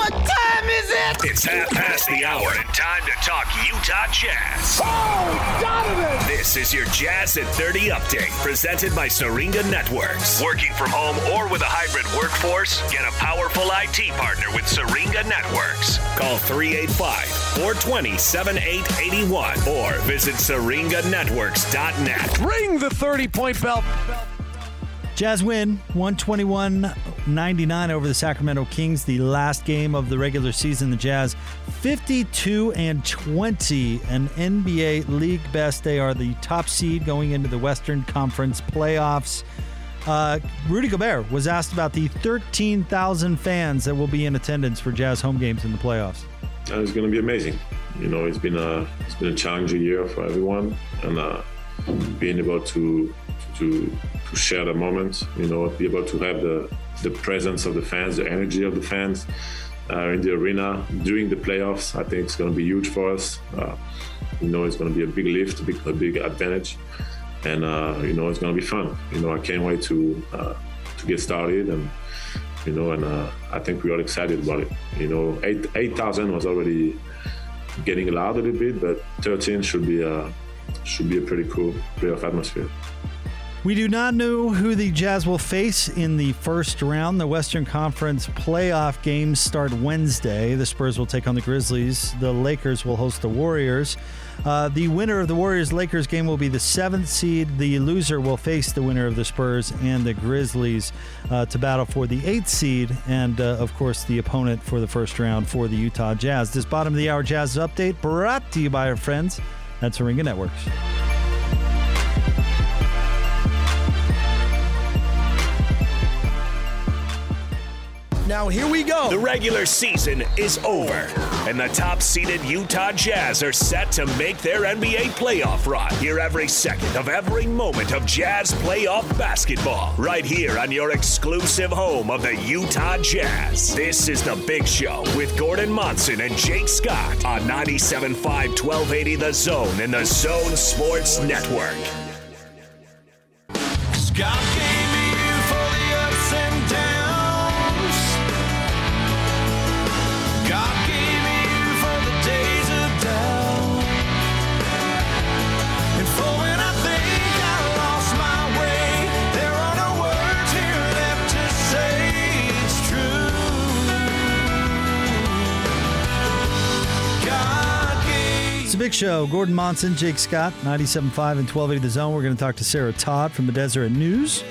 What time is it? It's half past the hour and time to talk Utah Jazz. Oh, Donovan! This is your Jazz at 30 update presented by Syringa Networks. Working from home or with a hybrid workforce? Get a powerful IT partner with Syringa Networks. Call 385 420 7881 or visit syringanetworks.net. Ring the 30 point bell. Jazz win 121-99 over the Sacramento Kings, the last game of the regular season. The Jazz 52 and 20, an NBA league best. They are the top seed going into the Western Conference playoffs. Uh, Rudy Gobert was asked about the 13,000 fans that will be in attendance for Jazz home games in the playoffs. It's going to be amazing. You know, it's been a it's been a challenging year for everyone, and uh, being able to to to share the moment, you know, be able to have the the presence of the fans, the energy of the fans uh, in the arena during the playoffs. I think it's going to be huge for us. Uh, you know, it's going to be a big lift, a big, a big advantage, and uh, you know, it's going to be fun. You know, I can't wait to uh, to get started and. You know, and uh, I think we're excited about it. You know, eight eight thousand was already getting loud a little bit, but thirteen should be a should be a pretty cool playoff atmosphere. We do not know who the Jazz will face in the first round. The Western Conference playoff games start Wednesday. The Spurs will take on the Grizzlies. The Lakers will host the Warriors. Uh, the winner of the Warriors Lakers game will be the seventh seed. The loser will face the winner of the Spurs and the Grizzlies uh, to battle for the eighth seed, and uh, of course, the opponent for the first round for the Utah Jazz. This bottom of the hour Jazz update brought to you by our friends at Syringa Networks. Now here we go. The regular season is over, and the top seeded Utah Jazz are set to make their NBA playoff run. Hear every second of every moment of Jazz playoff basketball right here on your exclusive home of the Utah Jazz. This is The Big Show with Gordon Monson and Jake Scott on 97.5 1280 The Zone and the Zone Sports Network. God show. Gordon Monson, Jake Scott, 97.5 and 1280 The Zone. We're going to talk to Sarah Todd from the Deseret News.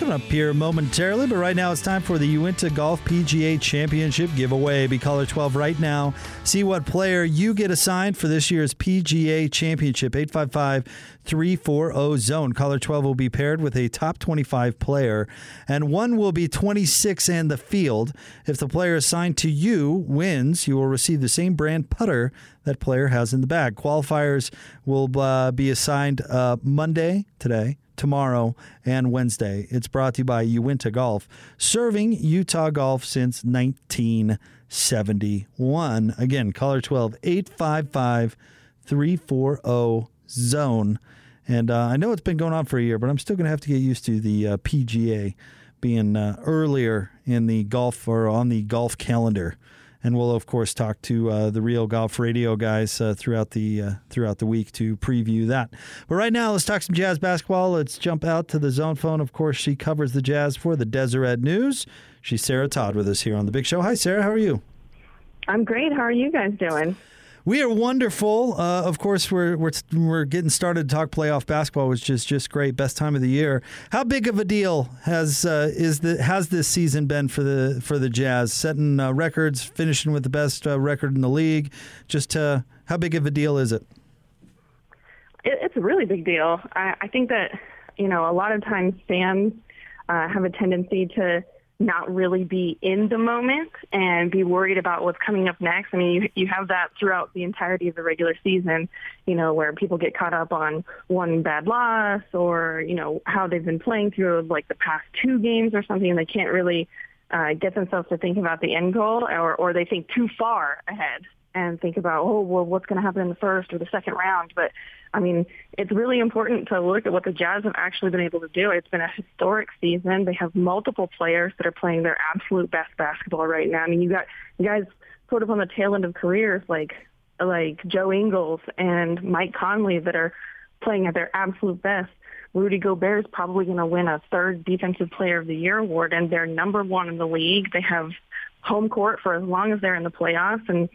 Coming up here momentarily, but right now it's time for the Uinta Golf PGA Championship giveaway. Be caller 12 right now. See what player you get assigned for this year's PGA Championship. 855 340 Zone. Caller 12 will be paired with a top 25 player, and one will be 26 in the field. If the player assigned to you wins, you will receive the same brand putter that player has in the bag. Qualifiers will uh, be assigned uh, Monday, today, tomorrow, and Wednesday. It's brought to you by Uinta Golf, serving Utah golf since 1971. Again, caller 12 855 340 Zone. And uh, I know it's been going on for a year, but I'm still going to have to get used to the uh, PGA being uh, earlier in the golf or on the golf calendar. And we'll of course talk to uh, the Real Golf Radio guys uh, throughout the uh, throughout the week to preview that. But right now, let's talk some Jazz basketball. Let's jump out to the zone phone. Of course, she covers the Jazz for the Deseret News. She's Sarah Todd with us here on the Big Show. Hi, Sarah. How are you? I'm great. How are you guys doing? We are wonderful. Uh, of course, we're, we're we're getting started to talk playoff basketball, which is just great. Best time of the year. How big of a deal has uh, is the has this season been for the for the Jazz? Setting uh, records, finishing with the best uh, record in the league. Just uh, how big of a deal is it? It, it's a really big deal. I, I think that you know a lot of times fans uh, have a tendency to not really be in the moment and be worried about what's coming up next. I mean, you, you have that throughout the entirety of the regular season, you know, where people get caught up on one bad loss or, you know, how they've been playing through like the past two games or something. And they can't really uh, get themselves to think about the end goal or, or they think too far ahead and think about, oh, well, what's going to happen in the first or the second round. But I mean, it's really important to look at what the Jazz have actually been able to do. It's been a historic season. They have multiple players that are playing their absolute best basketball right now. I mean, you got you guys sort of on the tail end of careers like like Joe Ingles and Mike Conley that are playing at their absolute best. Rudy Gobert is probably going to win a third Defensive Player of the Year award, and they're number one in the league. They have home court for as long as they're in the playoffs, and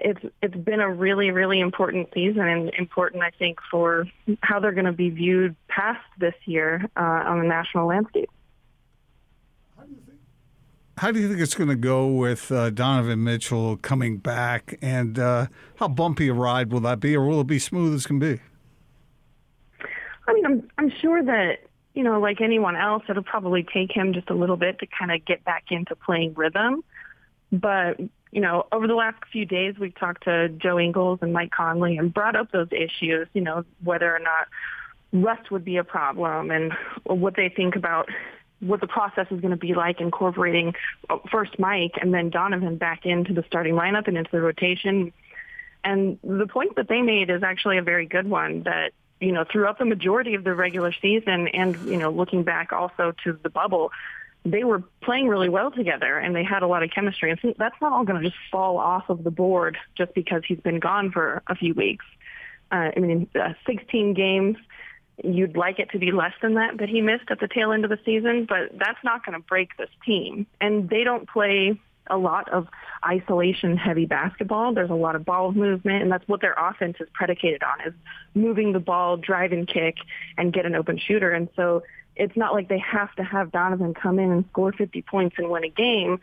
it's it's been a really really important season and important I think for how they're going to be viewed past this year uh, on the national landscape. How do you think it's going to go with uh, Donovan Mitchell coming back, and uh, how bumpy a ride will that be, or will it be smooth as can be? I mean, I'm I'm sure that you know, like anyone else, it'll probably take him just a little bit to kind of get back into playing rhythm. But you know, over the last few days, we've talked to Joe Ingles and Mike Conley and brought up those issues. You know, whether or not rust would be a problem and what they think about what the process is going to be like incorporating uh, first Mike and then Donovan back into the starting lineup and into the rotation. And the point that they made is actually a very good one that, you know, throughout the majority of the regular season and, you know, looking back also to the bubble, they were playing really well together and they had a lot of chemistry. And that's not all going to just fall off of the board just because he's been gone for a few weeks. Uh, I mean, uh, 16 games, You'd like it to be less than that that he missed at the tail end of the season, but that's not going to break this team. And they don't play a lot of isolation heavy basketball. There's a lot of ball movement, and that's what their offense is predicated on is moving the ball, drive and kick, and get an open shooter. And so it's not like they have to have Donovan come in and score 50 points and win a game.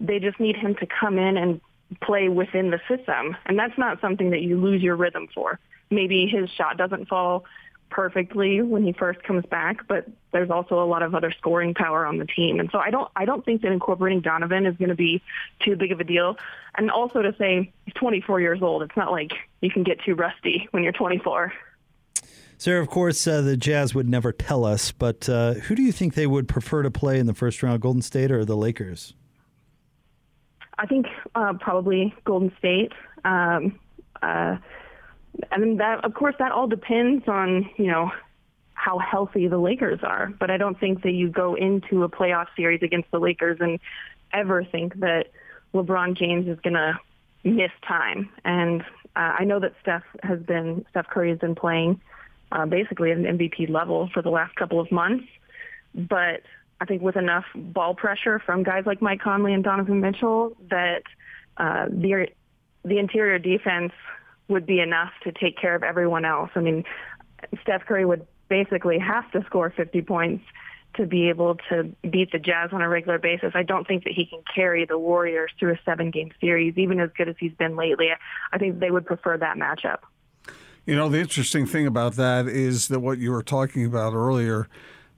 They just need him to come in and play within the system. And that's not something that you lose your rhythm for. Maybe his shot doesn't fall perfectly when he first comes back, but there's also a lot of other scoring power on the team. And so I don't I don't think that incorporating Donovan is going to be too big of a deal. And also to say he's 24 years old, it's not like you can get too rusty when you're 24. Sarah, of course, uh, the Jazz would never tell us, but uh, who do you think they would prefer to play in the first round, Golden State or the Lakers? I think uh, probably Golden State. Um, uh, that of course that all depends on, you know, how healthy the Lakers are. But I don't think that you go into a playoff series against the Lakers and ever think that LeBron James is going to miss time. And uh, I know that Steph has been Steph Curry has been playing uh, basically at an MVP level for the last couple of months, but I think with enough ball pressure from guys like Mike Conley and Donovan Mitchell that uh, the the interior defense would be enough to take care of everyone else. I mean, Steph Curry would basically have to score 50 points to be able to beat the Jazz on a regular basis. I don't think that he can carry the Warriors through a seven-game series, even as good as he's been lately. I think they would prefer that matchup. You know, the interesting thing about that is that what you were talking about earlier,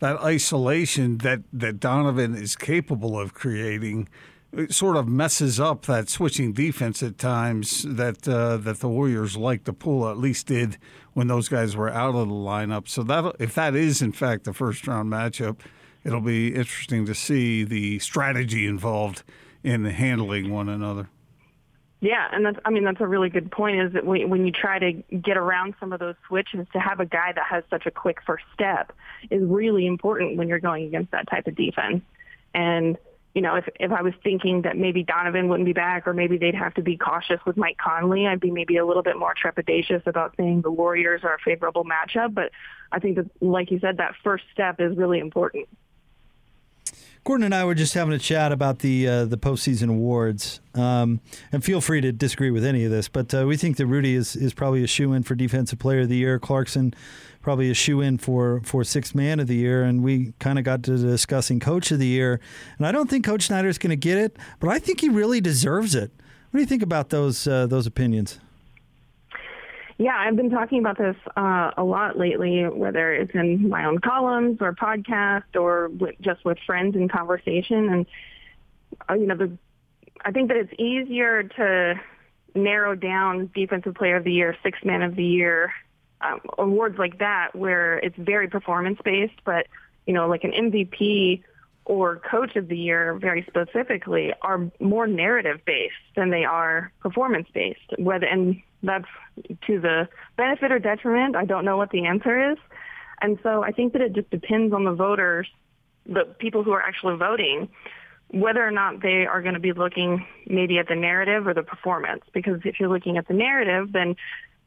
that isolation that, that Donovan is capable of creating – it sort of messes up that switching defense at times that uh, that the Warriors like to pull, at least did when those guys were out of the lineup. So that if that is in fact the first round matchup, it'll be interesting to see the strategy involved in handling one another. Yeah, and that's I mean that's a really good point. Is that when, when you try to get around some of those switches, to have a guy that has such a quick first step is really important when you're going against that type of defense. And you know, if if I was thinking that maybe Donovan wouldn't be back or maybe they'd have to be cautious with Mike Conley, I'd be maybe a little bit more trepidatious about saying the Warriors are a favorable matchup. But I think that, like you said, that first step is really important. Gordon and I were just having a chat about the uh, the postseason awards, um, and feel free to disagree with any of this, but uh, we think that Rudy is is probably a shoe in for Defensive Player of the Year. Clarkson probably a shoe in for for sixth man of the year, and we kind of got to discussing Coach of the Year, and I don't think Coach Snyder is going to get it, but I think he really deserves it. What do you think about those uh, those opinions? Yeah, I've been talking about this uh, a lot lately, whether it's in my own columns or podcast or just with friends in conversation. And uh, you know, the, I think that it's easier to narrow down Defensive Player of the Year, Sixth Man of the Year, um, awards like that, where it's very performance based. But you know, like an MVP or coach of the year very specifically are more narrative based than they are performance based. Whether and that's to the benefit or detriment. I don't know what the answer is. And so I think that it just depends on the voters, the people who are actually voting, whether or not they are going to be looking maybe at the narrative or the performance. Because if you're looking at the narrative, then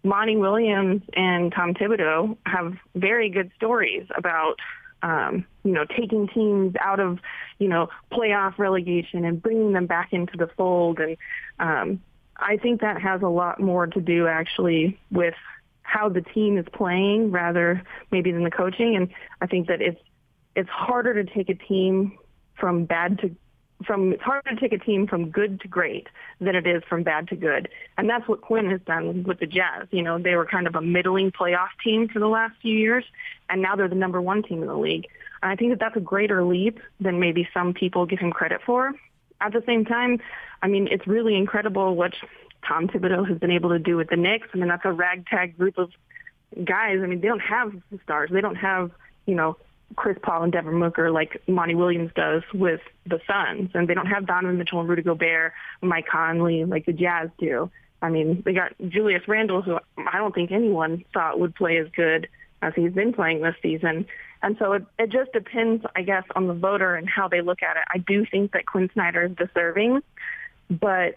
Monty Williams and Tom Thibodeau have very good stories about, um, you know, taking teams out of, you know, playoff relegation and bringing them back into the fold. And um, I think that has a lot more to do actually with how the team is playing rather maybe than the coaching. And I think that it's it's harder to take a team from bad to from it's harder to take a team from good to great than it is from bad to good. And that's what Quinn has done with the Jazz. You know, they were kind of a middling playoff team for the last few years, and now they're the number one team in the league. And I think that that's a greater leap than maybe some people give him credit for. At the same time, I mean, it's really incredible what Tom Thibodeau has been able to do with the Knicks. I mean, that's a ragtag group of guys. I mean, they don't have stars. They don't have, you know, Chris Paul and Devin Booker like Monty Williams does with the Suns, and they don't have Donovan Mitchell and Rudy Gobert, Mike Conley like the Jazz do. I mean, they got Julius Randle, who I don't think anyone thought would play as good as he's been playing this season. And so it, it just depends, I guess, on the voter and how they look at it. I do think that Quinn Snyder is deserving, but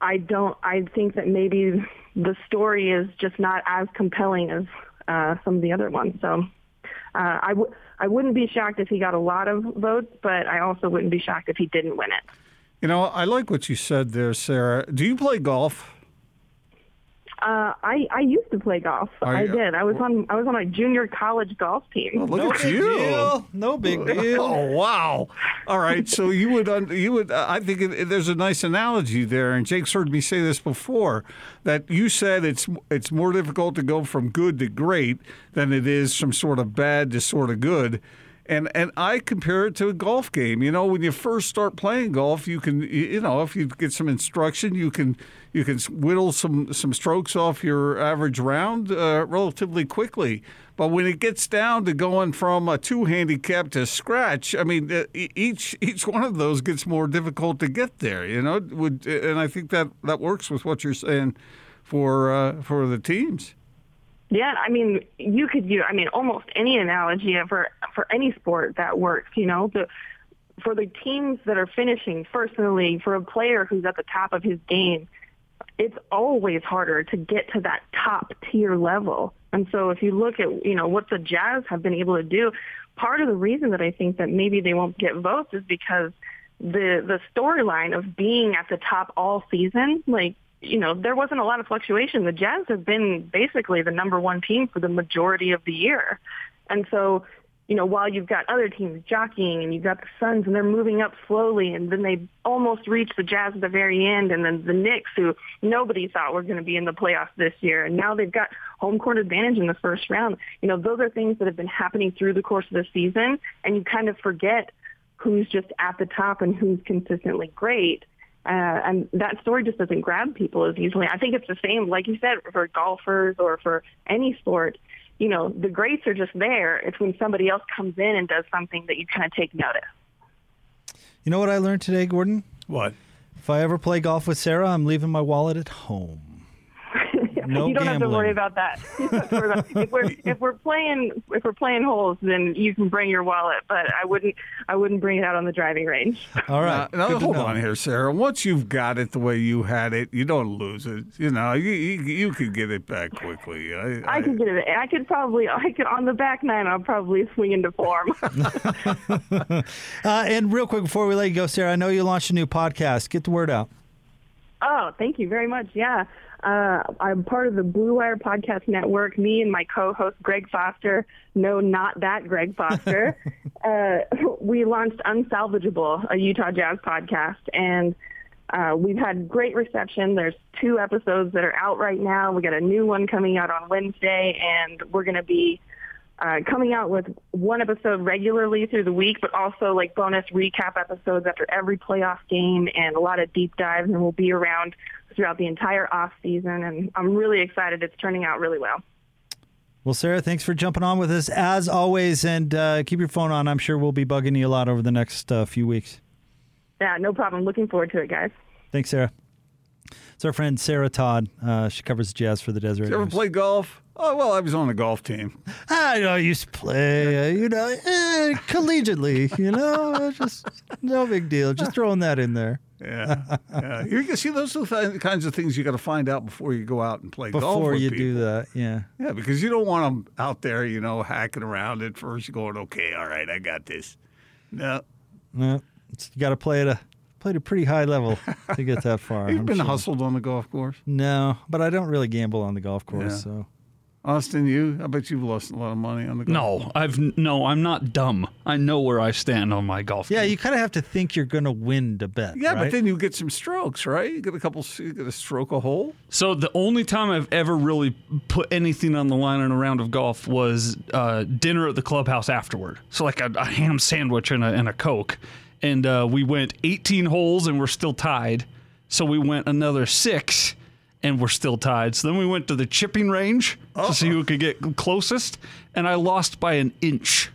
I don't. I think that maybe the story is just not as compelling as uh, some of the other ones. So uh, I wouldn't be shocked if he got a lot of votes, but I also wouldn't be shocked if he didn't win it. You know, I like what you said there, Sarah. Do you play golf? Uh, I I used to play golf. Are I you- did. I was on I was on a junior college golf team. Look no at big you. deal. No big deal. Oh wow! All right, so you would un- you would uh, I think it, there's a nice analogy there, and Jake's heard me say this before that you said it's it's more difficult to go from good to great than it is from sort of bad to sort of good. And, and I compare it to a golf game. You know, when you first start playing golf, you can, you know, if you get some instruction, you can you can whittle some some strokes off your average round uh, relatively quickly. But when it gets down to going from a two handicap to scratch, I mean, uh, each each one of those gets more difficult to get there. You know, would and I think that that works with what you're saying for uh, for the teams. Yeah, I mean, you could use, I mean, almost any analogy for for any sport that works. You know, the for the teams that are finishing first in the league, for a player who's at the top of his game, it's always harder to get to that top tier level. And so, if you look at you know what the Jazz have been able to do, part of the reason that I think that maybe they won't get votes is because the the storyline of being at the top all season, like you know, there wasn't a lot of fluctuation. The Jazz have been basically the number one team for the majority of the year. And so, you know, while you've got other teams jockeying and you've got the Suns and they're moving up slowly and then they almost reach the Jazz at the very end and then the Knicks who nobody thought were going to be in the playoffs this year and now they've got home court advantage in the first round. You know, those are things that have been happening through the course of the season and you kind of forget who's just at the top and who's consistently great. Uh, and that story just doesn't grab people as easily. I think it's the same, like you said, for golfers or for any sport. You know, the greats are just there. It's when somebody else comes in and does something that you kind of take notice. You know what I learned today, Gordon? What? If I ever play golf with Sarah, I'm leaving my wallet at home. No you don't have to worry about that. You don't have to worry about- if we're if we're playing if we're playing holes, then you can bring your wallet, but I wouldn't I wouldn't bring it out on the driving range. All right. Now, now, hold know. on here, Sarah. Once you've got it the way you had it, you don't lose it. You know, you you, you could get it back quickly. I, I could get it. I could probably I could on the back nine. I'll probably swing into form. Uh, and real quick before we let you go, Sarah, I know you launched a new podcast. Get the word out. Oh, thank you very much. Yeah. Uh, I'm part of the Blue Wire Podcast Network. Me and my co-host Greg Foster, no, not that Greg Foster, uh, we launched Unsalvageable, a Utah Jazz podcast, and uh, we've had great reception. There's two episodes that are out right now. We got a new one coming out on Wednesday, and we're going to be uh, coming out with one episode regularly through the week, but also like bonus recap episodes after every playoff game and a lot of deep dives, and we'll be around throughout the entire off season. And I'm really excited. It's turning out really well. Well, Sarah, thanks for jumping on with us as always, and uh, keep your phone on. I'm sure we'll be bugging you a lot over the next uh, few weeks. Yeah, no problem. Looking forward to it, guys. Thanks, Sarah. It's our friend Sarah Todd. Uh, she covers jazz for the Deseret. You ever play golf? Oh well, I was on the golf team. I know I used to play, uh, you know, eh, collegiately. You know, just no big deal. Just throwing that in there Yeah, yeah. You can see those are the kinds of things you got to find out before you go out and play golf. before you people. do that. Yeah. Yeah, because you don't want them out there, you know, hacking around at first. Going, okay, all right, I got this. No, No, it's, you got to play at a play at a pretty high level to get that far. you've I'm been sure. hustled on the golf course. No, but I don't really gamble on the golf course. Yeah. So Austin, you? I bet you've lost a lot of money on the golf. No, I've no. I'm not dumb. I know where I stand on my golf. yeah, game. you kind of have to think you're going to win to bet. Yeah, but then you get some strokes, right? You get a couple, you get a stroke a hole. So the only time I've ever really put anything on the line in a round of golf was uh, dinner at the clubhouse afterward. So like a, a ham sandwich and a, and a coke, and uh, we went 18 holes and we're still tied. So we went another six and we're still tied. So then we went to the chipping range to see who could get closest, and I lost by an inch.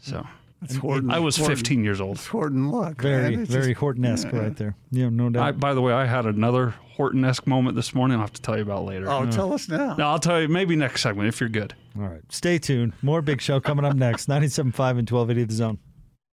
So That's Horton. I was Horton- 15 years old. It's Horton luck. very, man. It's very just- Horton-esque right there. Yeah, no I, doubt. by the way, I had another Horton-esque moment this morning. I'll have to tell you about later. Oh, tell us now. No, I'll tell you maybe next segment if you're good. All right, stay tuned. More Big Show coming up next. 97.5 and 1280 The Zone.